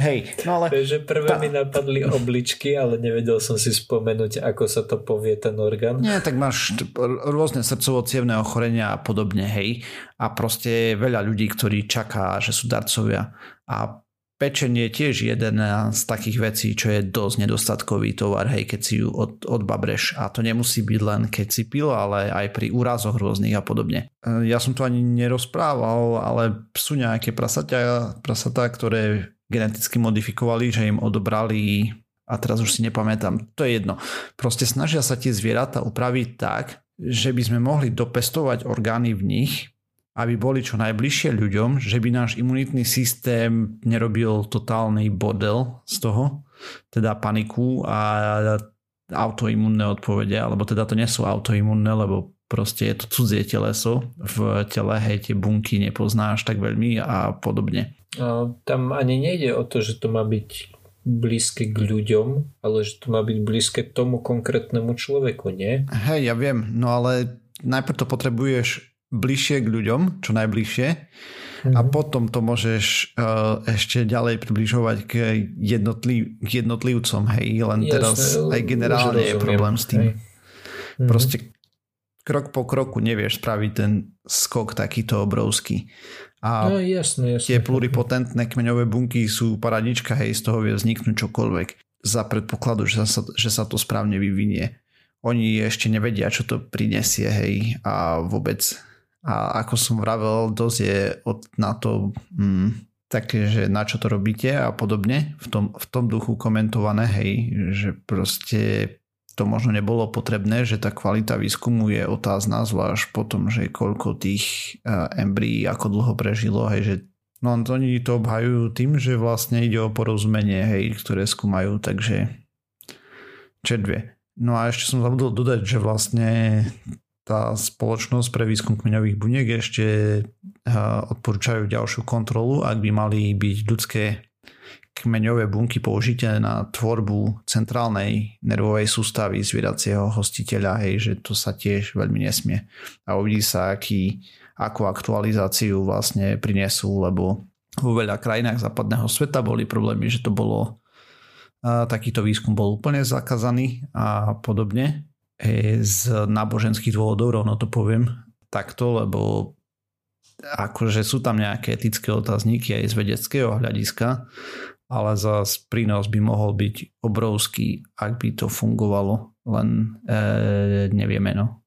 [SPEAKER 1] Hej, no ale...
[SPEAKER 2] Takže prvé tá... mi napadli obličky, ale nevedel som si spomenúť, ako sa to povie ten orgán.
[SPEAKER 1] Nie, tak máš rôzne srdcovo-cievné ochorenia a podobne, hej. A proste veľa ľudí, ktorí čaká, že sú darcovia. A pečenie tiež jeden z takých vecí, čo je dosť nedostatkový tovar, hej, keď si ju od, odbabreš. A to nemusí byť len keď si pil, ale aj pri úrazoch rôznych a podobne. E, ja som to ani nerozprával, ale sú nejaké prasatá, prasatá ktoré geneticky modifikovali, že im odobrali a teraz už si nepamätám, to je jedno. Proste snažia sa tie zvieratá upraviť tak, že by sme mohli dopestovať orgány v nich aby boli čo najbližšie ľuďom, že by náš imunitný systém nerobil totálny bodel z toho, teda paniku a autoimunné odpovede, alebo teda to nie sú autoimunné, lebo proste je to cudzie teleso, v tele hej tie bunky nepoznáš tak veľmi a podobne.
[SPEAKER 2] A tam ani nejde o to, že to má byť blízke k ľuďom, ale že to má byť blízke tomu konkrétnemu človeku, nie?
[SPEAKER 1] Hej, ja viem, no ale najprv to potrebuješ bližšie k ľuďom, čo najbližšie mm-hmm. a mhm. potom to môžeš uh, ešte ďalej približovať k, jednotliv, k jednotlivcom, hej, len Jasne, teraz aj generálne je problém s tým. Mm-hmm. Proste krok po kroku nevieš spraviť ten skok takýto obrovský.
[SPEAKER 2] A no, jasne, jasne.
[SPEAKER 1] tie pluripotentné kmeňové bunky sú paradička, hej, z toho vie vzniknúť čokoľvek. Za predpokladu, že sa, že sa to správne vyvinie. Oni ešte nevedia, čo to prinesie, hej, a vôbec a ako som vravel, dosť je od, na to mm, také, že na čo to robíte a podobne v tom, v tom duchu komentované, hej, že proste to možno nebolo potrebné, že tá kvalita výskumu je otázna, zvlášť potom, že koľko tých uh, embryí ako dlho prežilo, hej, že no oni to obhajujú tým, že vlastne ide o porozumenie, hej, ktoré skúmajú, takže čedvie. No a ešte som zabudol dodať, že vlastne tá spoločnosť pre výskum kmeňových buniek ešte odporúčajú ďalšiu kontrolu, ak by mali byť ľudské kmeňové bunky použité na tvorbu centrálnej nervovej sústavy zvieracieho hostiteľa, hej, že to sa tiež veľmi nesmie. A uvidí sa, aký, akú aktualizáciu vlastne prinesú, lebo vo veľa krajinách západného sveta boli problémy, že to bolo takýto výskum bol úplne zakázaný a podobne z náboženských dôvodov, rovno to poviem takto, lebo akože sú tam nejaké etické otázniky aj z vedeckého hľadiska, ale za prínos by mohol byť obrovský, ak by to fungovalo, len e, nevieme no.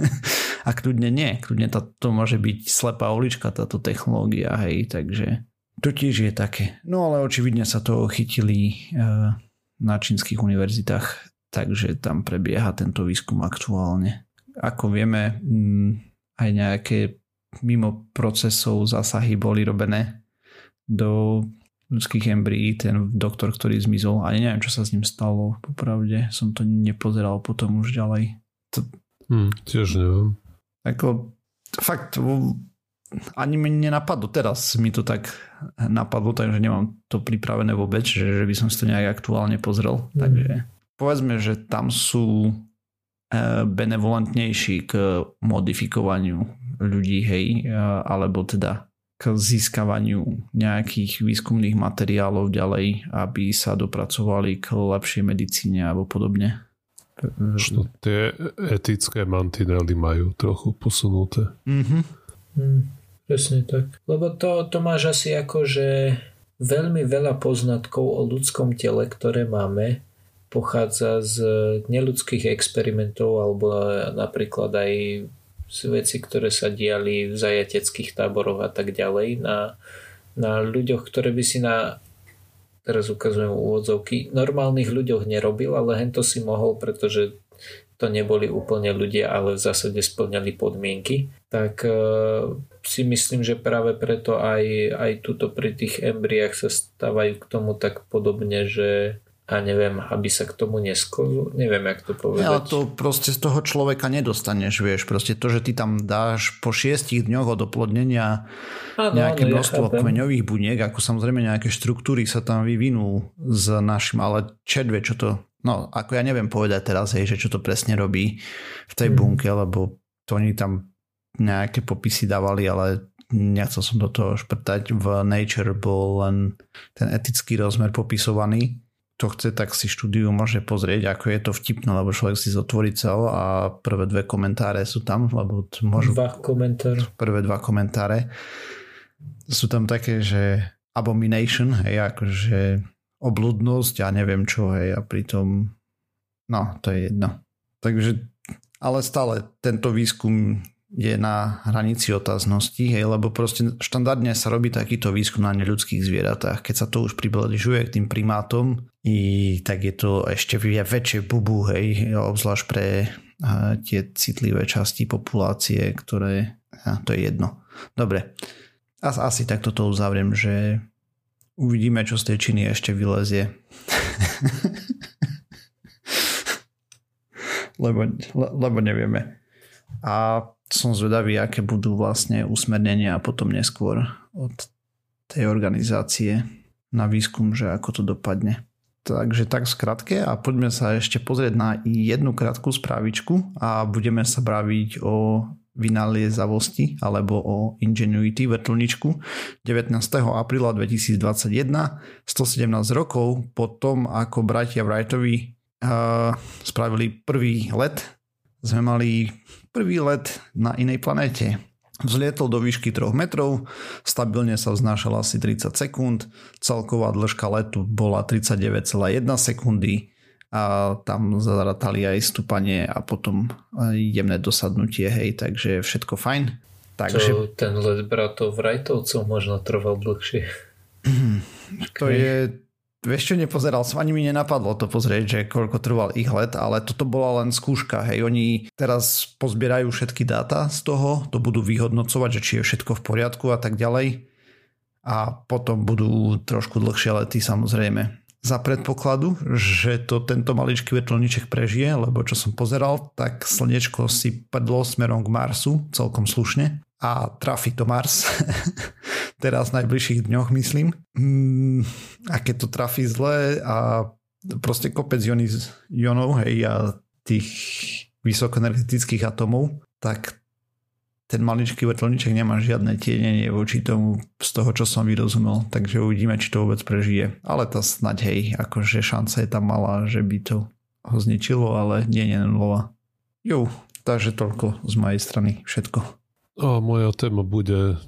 [SPEAKER 1] a kľudne nie, kľudne to, to môže byť slepá ulička táto technológia, hej, takže to tiež je také. No ale očividne sa to chytili e, na čínskych univerzitách takže tam prebieha tento výskum aktuálne. Ako vieme, mm, aj nejaké mimo procesov zásahy boli robené do ľudských embryí, ten doktor, ktorý zmizol. Ani neviem, čo sa s ním stalo, popravde. Som to nepozeral potom už ďalej. To...
[SPEAKER 3] Hmm, tiež neviem.
[SPEAKER 1] Ako, fakt, ani mi nenapadlo, teraz mi to tak napadlo, takže nemám to pripravené vôbec, že, že by som si to nejak aktuálne pozrel. Hmm. Takže povedzme, že tam sú e, benevolentnejší k modifikovaniu ľudí, hej, e, alebo teda k získavaniu nejakých výskumných materiálov ďalej, aby sa dopracovali k lepšej medicíne alebo podobne.
[SPEAKER 3] Možno tie etické mantinely majú trochu posunuté.
[SPEAKER 1] Mm-hmm. Mm.
[SPEAKER 2] Presne tak. Lebo to, to máš asi ako, že veľmi veľa poznatkov o ľudskom tele, ktoré máme, pochádza z neludských experimentov alebo napríklad aj z veci, ktoré sa diali v zajateckých táboroch a tak ďalej na, na ľuďoch, ktoré by si na teraz ukazujem úvodzovky, normálnych ľuďoch nerobil, ale hento si mohol, pretože to neboli úplne ľudia, ale v zásade splňali podmienky, tak e, si myslím, že práve preto aj, aj tuto pri tých embriách sa stávajú k tomu tak podobne, že a neviem, aby sa k tomu neskozul, neviem, jak to povedať.
[SPEAKER 1] Ale to proste z toho človeka nedostaneš, vieš, proste to, že ty tam dáš po šiestich dňoch od oplodnenia ano, nejaké ano, množstvo ja kmeňových buniek, ako samozrejme nejaké štruktúry sa tam vyvinú s našim, ale čedve, čo to No, ako ja neviem povedať teraz, hej, že čo to presne robí v tej mm. bunke, lebo to oni tam nejaké popisy dávali, ale nechcel som do toho šprtať. V Nature bol len ten etický rozmer popisovaný. To chce, tak si štúdiu môže pozrieť, ako je to vtipné, lebo človek si zotvorí cel a prvé dve komentáre sú tam, lebo môžu...
[SPEAKER 2] Dva komentáre.
[SPEAKER 1] Prvé dva komentáre. Sú tam také, že abomination, hej, akože obludnosť a neviem čo, hej, a pritom, no, to je jedno. Takže, ale stále tento výskum je na hranici otáznosti, hej, lebo proste štandardne sa robí takýto výskum na neľudských zvieratách. Keď sa to už približuje k tým primátom, i tak je to ešte väčšie bubu, hej, obzvlášť pre a, tie citlivé časti populácie, ktoré, a, to je jedno. Dobre, asi takto to uzavriem, že Uvidíme, čo z tej činy ešte vylezie. lebo, le, lebo nevieme. A som zvedavý, aké budú vlastne usmernenia a potom neskôr od tej organizácie na výskum, že ako to dopadne. Takže tak skratke a poďme sa ešte pozrieť na jednu krátku správičku a budeme sa baviť o vynaliezavosti alebo o Ingenuity vrtulničku 19. apríla 2021 117 rokov po tom, ako bratia Wrightovi uh, spravili prvý let sme mali prvý let na inej planéte. Vzlietol do výšky 3 metrov, stabilne sa vznášal asi 30 sekúnd, celková dĺžka letu bola 39,1 sekundy, a tam zaratali aj stúpanie a potom jemné dosadnutie, hej, takže všetko fajn. Takže...
[SPEAKER 2] To ten let bratov Wrightovcov možno trval dlhšie.
[SPEAKER 1] To je, vieš čo, nepozeral som, ani mi nenapadlo to pozrieť, že koľko trval ich let, ale toto bola len skúška, hej, oni teraz pozbierajú všetky dáta z toho, to budú vyhodnocovať, že či je všetko v poriadku a tak ďalej. A potom budú trošku dlhšie lety samozrejme. Za predpokladu, že to tento maličký vrtulníček prežije, lebo čo som pozeral, tak slnečko si padlo smerom k Marsu celkom slušne a trafi to Mars. Teraz v najbližších dňoch myslím. Mm, a keď to trafi zle a proste kopec ionov hej, a tých vysokoenergetických atomov, tak ten maličký vrtulníček nemá žiadne tienenie voči tomu z toho, čo som vyrozumel, takže uvidíme, či to vôbec prežije. Ale to snaď hej, akože šanca je tam malá, že by to ho zničilo, ale nie je nulová. Jo, takže toľko z mojej strany všetko.
[SPEAKER 3] A moja téma bude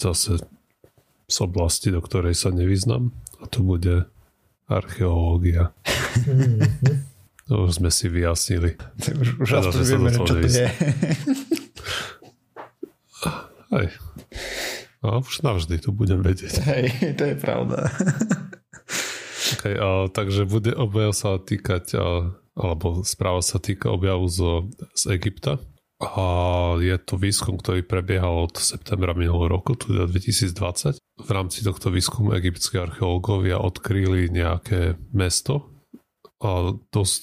[SPEAKER 3] zase z oblasti, do ktorej sa nevyznam a to bude archeológia. to už sme si vyjasnili.
[SPEAKER 1] Už, už aspoň vieme, čo to je.
[SPEAKER 3] Hej. A už navždy to budem vedieť.
[SPEAKER 1] Hej, to je pravda.
[SPEAKER 3] okay, a, takže bude objav sa týkať, a, alebo správa sa týka objavu zo, z Egypta. A je to výskum, ktorý prebiehal od septembra minulého roku, teda 2020. V rámci tohto výskumu egyptské archeológovia odkryli nejaké mesto, a dosť,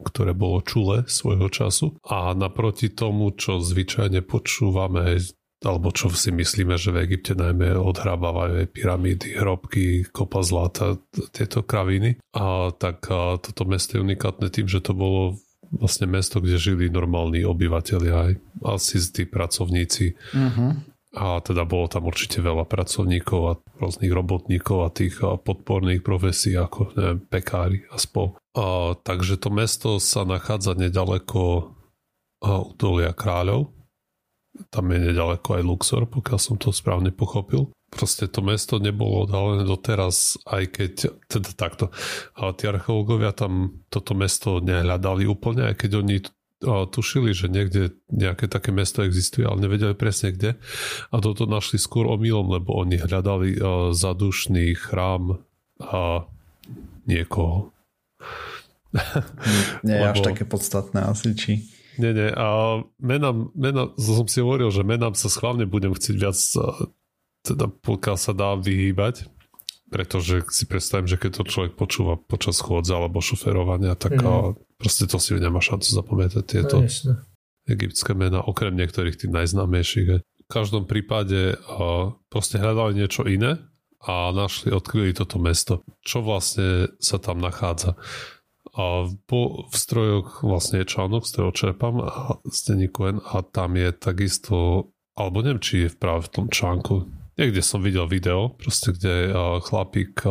[SPEAKER 3] ktoré bolo čule svojho času. A naproti tomu, čo zvyčajne počúvame alebo čo si myslíme, že v Egypte najmä odhrábavajú pyramídy, hrobky, kopa zlata, tieto kraviny. A tak a toto mesto je unikátne tým, že to bolo vlastne mesto, kde žili normálni obyvateľia, aj asi tí pracovníci. Uh-huh. A teda bolo tam určite veľa pracovníkov a rôznych robotníkov a tých podporných profesí ako neviem, pekári a spol. A, takže to mesto sa nachádza nedaleko údolia kráľov tam je nedaleko aj Luxor, pokiaľ som to správne pochopil. Proste to mesto nebolo odhalené doteraz, aj keď, teda takto, ale tí archeológovia tam toto mesto nehľadali úplne, aj keď oni tušili, že niekde nejaké také mesto existuje, ale nevedeli presne kde. A toto našli skôr omylom, lebo oni hľadali zadušný chrám a niekoho.
[SPEAKER 1] Nie je až také podstatné asi, či...
[SPEAKER 3] Nie, nie. A menám, menám, som si hovoril, že menám sa schválne budem chcieť viac teda pokiaľ sa dá vyhýbať, pretože si predstavím, že keď to človek počúva počas chôdza alebo šoferovania, tak mm. proste to si nemá šancu zapamätať tieto no, egyptské mená, okrem niektorých tých najznámejších. V každom prípade proste hľadali niečo iné a našli, odkryli toto mesto. Čo vlastne sa tam nachádza? A po, v strojoch vlastne je článok, z ktorého čerpám a z a tam je takisto, alebo neviem, či je práve v tom článku, niekde som videl video, proste, kde chlapík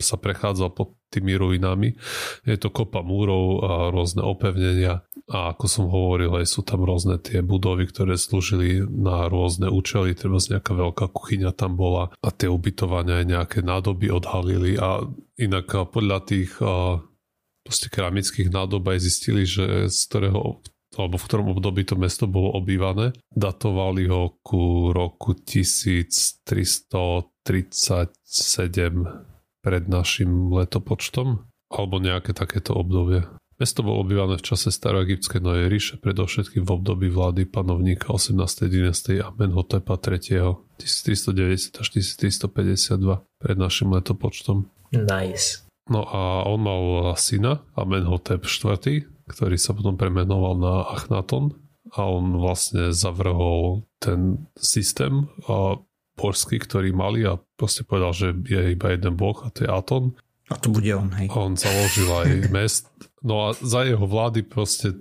[SPEAKER 3] sa prechádzal pod tými ruinami. Je to kopa múrov a rôzne opevnenia. A ako som hovoril, aj sú tam rôzne tie budovy, ktoré slúžili na rôzne účely, treba nejaká veľká kuchyňa tam bola a tie ubytovania aj nejaké nádoby odhalili. A inak podľa tých proste keramických nádob aj zistili, že z ktorého alebo v ktorom období to mesto bolo obývané. Datovali ho ku roku 1337 pred našim letopočtom, alebo nejaké takéto obdobie. Mesto bolo obývané v čase staroegyptskej Novej ríše, predovšetkým v období vlády panovníka 18. dynastie Amenhotepa III. 1390 až 1352 pred našim letopočtom.
[SPEAKER 2] Nice.
[SPEAKER 3] No a on mal syna Amenhotep IV, ktorý sa potom premenoval na Achnaton a on vlastne zavrhol ten systém a božský, ktorý mali a proste povedal, že je iba jeden boh a to je Aton.
[SPEAKER 1] A to bude on, hej.
[SPEAKER 3] A on založil aj mest. No a za jeho vlády proste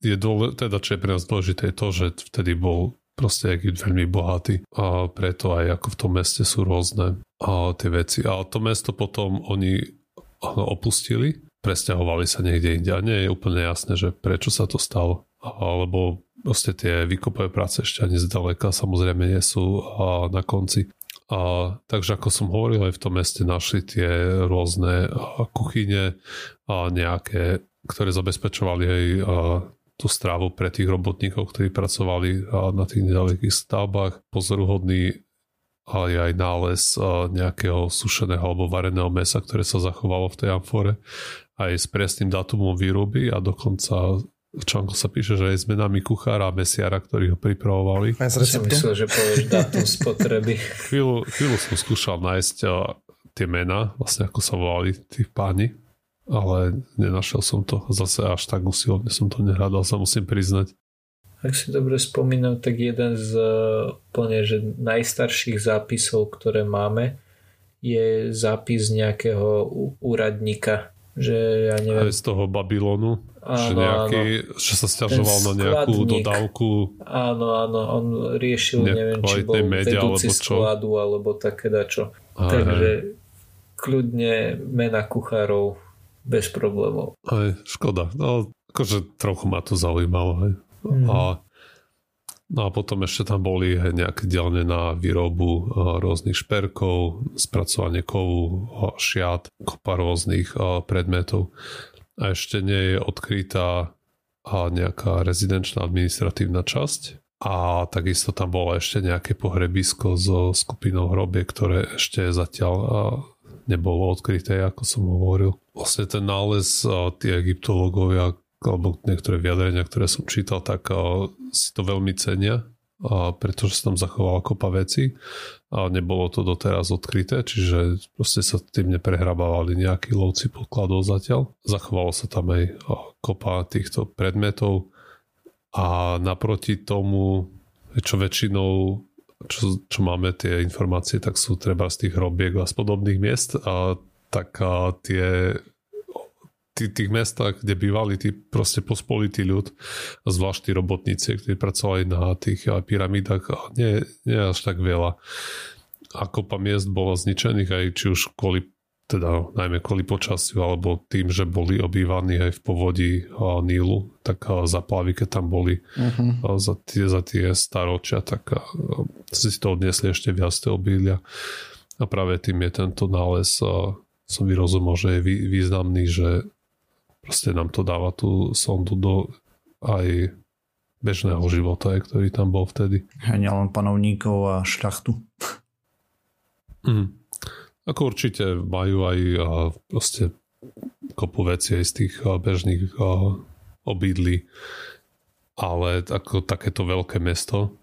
[SPEAKER 3] je dôležité, teda čo je pre nás dôležité, je to, že vtedy bol proste Egypt veľmi bohatý a preto aj ako v tom meste sú rôzne a tie veci. A to mesto potom oni opustili presťahovali sa niekde inde a nie je úplne jasné, že prečo sa to stalo. Alebo proste tie výkopové práce ešte ani zďaleka samozrejme nie sú na konci. A, takže ako som hovoril, aj v tom meste našli tie rôzne kuchyne a nejaké, ktoré zabezpečovali aj a, tú strávu pre tých robotníkov, ktorí pracovali a, na tých nedalekých stavbách. Pozoruhodný je aj nález nejakého sušeného alebo vareného mesa, ktoré sa zachovalo v tej amfore aj s presným datumom výroby a dokonca v článku sa píše, že aj s menami kuchára a mesiara, ktorí ho pripravovali.
[SPEAKER 2] Ja som myslel, že povieš datum spotreby.
[SPEAKER 3] chvíľu, chvíľu som skúšal nájsť tie mená, vlastne ako sa volali tí páni, ale nenašiel som to. Zase až tak usilovne som to nehľadal, sa musím priznať.
[SPEAKER 2] Ak si dobre spomínam, tak jeden z úplne že najstarších zápisov, ktoré máme, je zápis nejakého úradníka že ja neviem...
[SPEAKER 3] Aj z toho Babylonu, áno, že, nejaký, áno. že sa stiažoval na nejakú dodávku.
[SPEAKER 2] Áno, áno, on riešil, neviem, či bol media, vedúci alebo čo. skladu, alebo také dačo. Aj, Takže aj. kľudne mena kuchárov bez problémov.
[SPEAKER 3] Aj, škoda. No, akože trochu ma to zaujímalo. Hej. Mm. A No a potom ešte tam boli nejaké dielne na výrobu eh, rôznych šperkov, spracovanie kovu, eh, šiat, kopa rôznych eh, predmetov. A ešte nie je odkrytá nejaká rezidenčná administratívna časť. A takisto tam bolo ešte nejaké pohrebisko so skupinou hrobie, ktoré ešte zatiaľ nebolo odkryté, ako som hovoril. Vlastne ten nález tí egyptológovia alebo niektoré vyjadrenia, ktoré som čítal, tak si to veľmi cenia, pretože sa tam zachovala kopa veci a nebolo to doteraz odkryté, čiže proste sa tým neprehrabávali nejakí lovci podkladov zatiaľ. Zachovalo sa tam aj kopa týchto predmetov a naproti tomu, čo väčšinou čo, čo máme tie informácie, tak sú treba z tých hrobiek a z podobných miest a tak a tie tých, tých mestách, kde bývali tí proste pospolitý ľud, zvlášť tí robotníci, ktorí pracovali na tých pyramídach, nie, nie až tak veľa. A kopa miest bolo zničených aj či už kvôli teda najmä kvôli počasiu alebo tým, že boli obývaní aj v povodí Nílu, tak zaplavy, keď tam boli uh-huh. za, tie, za tie staročia, tak si to odniesli ešte viac tie obília. A práve tým je tento nález som vyrozumel, že je významný, že proste nám to dáva tú sondu do aj bežného života, ktorý tam bol vtedy.
[SPEAKER 1] A nielen panovníkov a šľachtu.
[SPEAKER 3] Mm. Ako určite majú aj a, proste kopu veci aj z tých a, bežných a, obydlí, ale ako takéto veľké mesto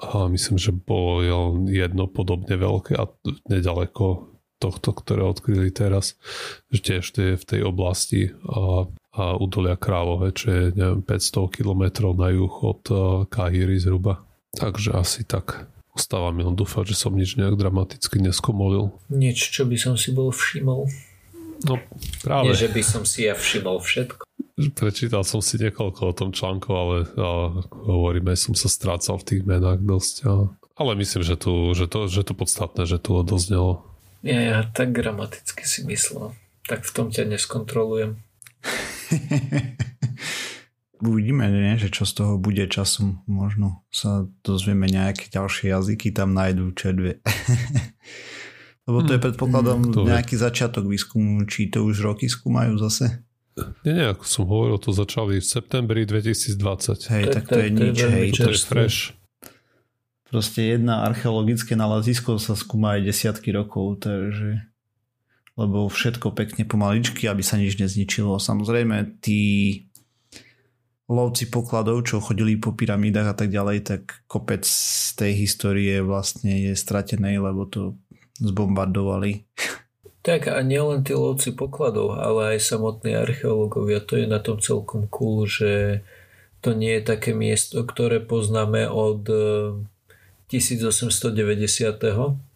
[SPEAKER 3] a myslím, že bolo jedno podobne veľké a nedaleko tohto, ktoré odkryli teraz, že tiež to je v tej oblasti a, a údolia Kráľové, čo je neviem, 500 km na juh od Kahíry zhruba. Takže asi tak. Ostáva mi len dúfať, že som nič nejak dramaticky neskomolil.
[SPEAKER 2] Nič, čo by som si bol všimol.
[SPEAKER 3] No práve.
[SPEAKER 2] Nie, že by som si ja všimol všetko.
[SPEAKER 3] Prečítal som si niekoľko o tom článkov, ale a, hovoríme, som sa strácal v tých menách dosť. A, ale myslím, že, tu, že, to, že to podstatné, že tu odoznelo.
[SPEAKER 2] Ja, ja tak gramaticky si myslel. Tak v tom ťa neskontrolujem.
[SPEAKER 1] Uvidíme, nie? že čo z toho bude časom. Možno sa dozvieme nejaké ďalšie jazyky tam nájdú, čo dve. Lebo to je hm. predpokladom hmm, nejaký je. začiatok výskumu, či to už roky skúmajú zase.
[SPEAKER 3] Nie, nie, ako som hovoril, to začali v septembri 2020.
[SPEAKER 1] Hej, to, tak to, to je nič, hej.
[SPEAKER 3] To je fresh.
[SPEAKER 1] Proste jedna archeologické nalazisko sa skúma aj desiatky rokov, takže lebo všetko pekne pomaličky, aby sa nič nezničilo. Samozrejme, tí lovci pokladov, čo chodili po pyramídach a tak ďalej, tak kopec z tej histórie vlastne je stratený, lebo to zbombardovali.
[SPEAKER 2] Tak a nielen tí lovci pokladov, ale aj samotní archeológovia. To je na tom celkom cool, že to nie je také miesto, ktoré poznáme od 1890.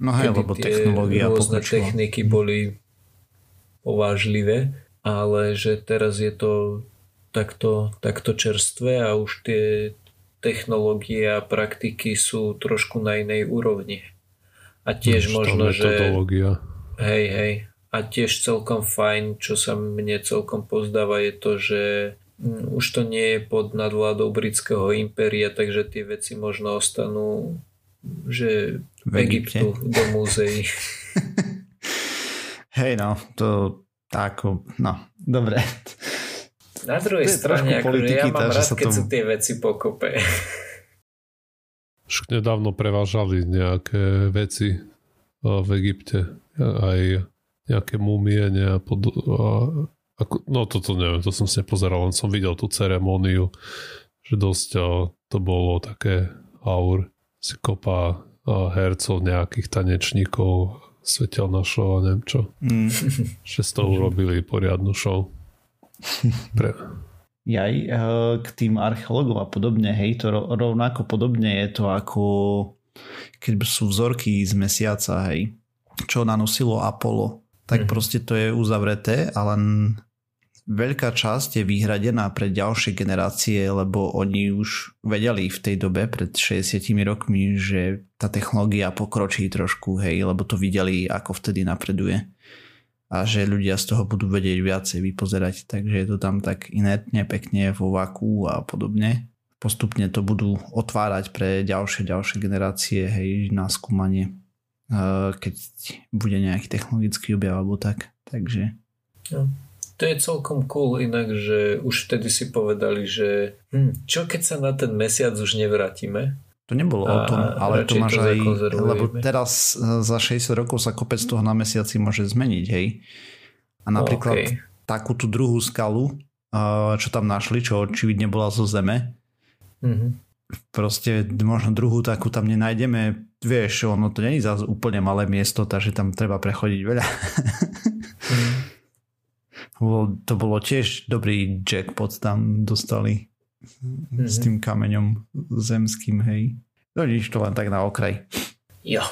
[SPEAKER 1] No hej, lebo technológia
[SPEAKER 2] rôzne pokročila. techniky boli povážlivé, ale že teraz je to takto, takto čerstvé a už tie technológie a praktiky sú trošku na inej úrovni. A tiež už možno, že... Hej, hej. A tiež celkom fajn, čo sa mne celkom pozdáva, je to, že mm, už to nie je pod nadvládou britského impéria, takže tie veci možno ostanú že v Egyptu do múzeí.
[SPEAKER 1] Hej no, to ako, no, dobre.
[SPEAKER 2] Na druhej strane, ako, politiky, ja mám rád, keď tomu... sú tie veci pokope.
[SPEAKER 3] Už nedávno prevážali nejaké veci v Egypte. Aj nejaké múmie, ne, pod, a, ako, no toto neviem, to som si nepozeral, len som videl tú ceremóniu, že dosť to bolo také aur si kopa hercov, nejakých tanečníkov, svetelná show a neviem čo. Mm. Že z toho urobili poriadnu show. Pre...
[SPEAKER 1] Jaj, eh, k tým archeologom a podobne, hej, to rovnako podobne je to ako keď sú vzorky z mesiaca, hej, čo nanosilo Apollo, tak mm. proste to je uzavreté a len veľká časť je vyhradená pre ďalšie generácie, lebo oni už vedeli v tej dobe pred 60 rokmi, že tá technológia pokročí trošku, hej, lebo to videli, ako vtedy napreduje a že ľudia z toho budú vedieť viacej vypozerať, takže je to tam tak inertne, pekne vo vaku a podobne. Postupne to budú otvárať pre ďalšie, ďalšie generácie, hej, na skúmanie, keď bude nejaký technologický objav alebo tak. Takže...
[SPEAKER 2] No to je celkom cool inak, že už vtedy si povedali, že hm, čo keď sa na ten mesiac už nevrátime?
[SPEAKER 1] To nebolo o tom, ale to máš to aj, lebo teraz e, za 60 rokov sa kopec toho na mesiaci môže zmeniť, hej. A napríklad okay. takú tú druhú skalu, e, čo tam našli, čo očividne bola zo zeme, mm-hmm. proste možno druhú takú tam nenájdeme, vieš, ono to není zase úplne malé miesto, takže tam treba prechodiť veľa. To bolo tiež dobrý jackpot tam dostali mm-hmm. s tým kameňom zemským, hej. No nič, to len tak na okraj.
[SPEAKER 2] Jo.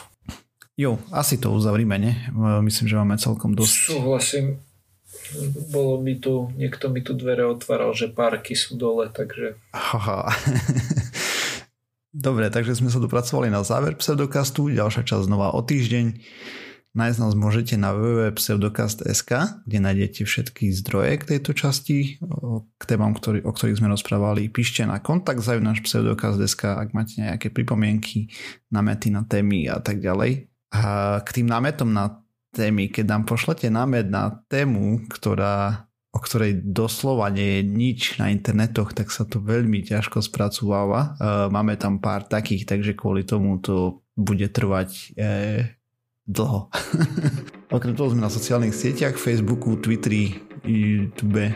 [SPEAKER 1] Jo, asi to uzavrime, ne? Myslím, že máme celkom dosť.
[SPEAKER 2] Súhlasím. Bolo mi tu, niekto mi tu dvere otváral, že parky sú dole, takže...
[SPEAKER 1] Haha. Dobre, takže sme sa dopracovali na záver pseudokastu, ďalšia časť znova o týždeň. Nájsť nás môžete na www.pseudokast.sk, kde nájdete všetky zdroje k tejto časti, k témam, ktorý, o ktorých sme rozprávali. Píšte na kontakt náš pseudokast.sk, ak máte nejaké pripomienky, námety na témy a tak ďalej. A k tým námetom na témy, keď nám pošlete námet na tému, ktorá o ktorej doslova nie je nič na internetoch, tak sa to veľmi ťažko spracováva. Máme tam pár takých, takže kvôli tomu to bude trvať e, dlho. Okrem toho sme na sociálnych sieťach, Facebooku, Twitteri, YouTube,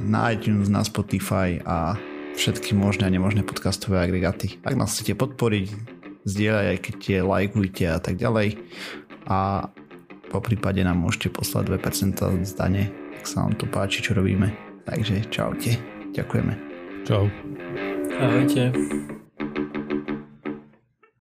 [SPEAKER 1] na iTunes, na Spotify a všetky možné a nemožné podcastové agregáty. Ak nás chcete podporiť, zdieľajte, lajkujte a tak ďalej. A po prípade nám môžete poslať 2% z dane, ak sa vám to páči, čo robíme. Takže čaute. Ďakujeme.
[SPEAKER 3] Čau.
[SPEAKER 2] Ahojte.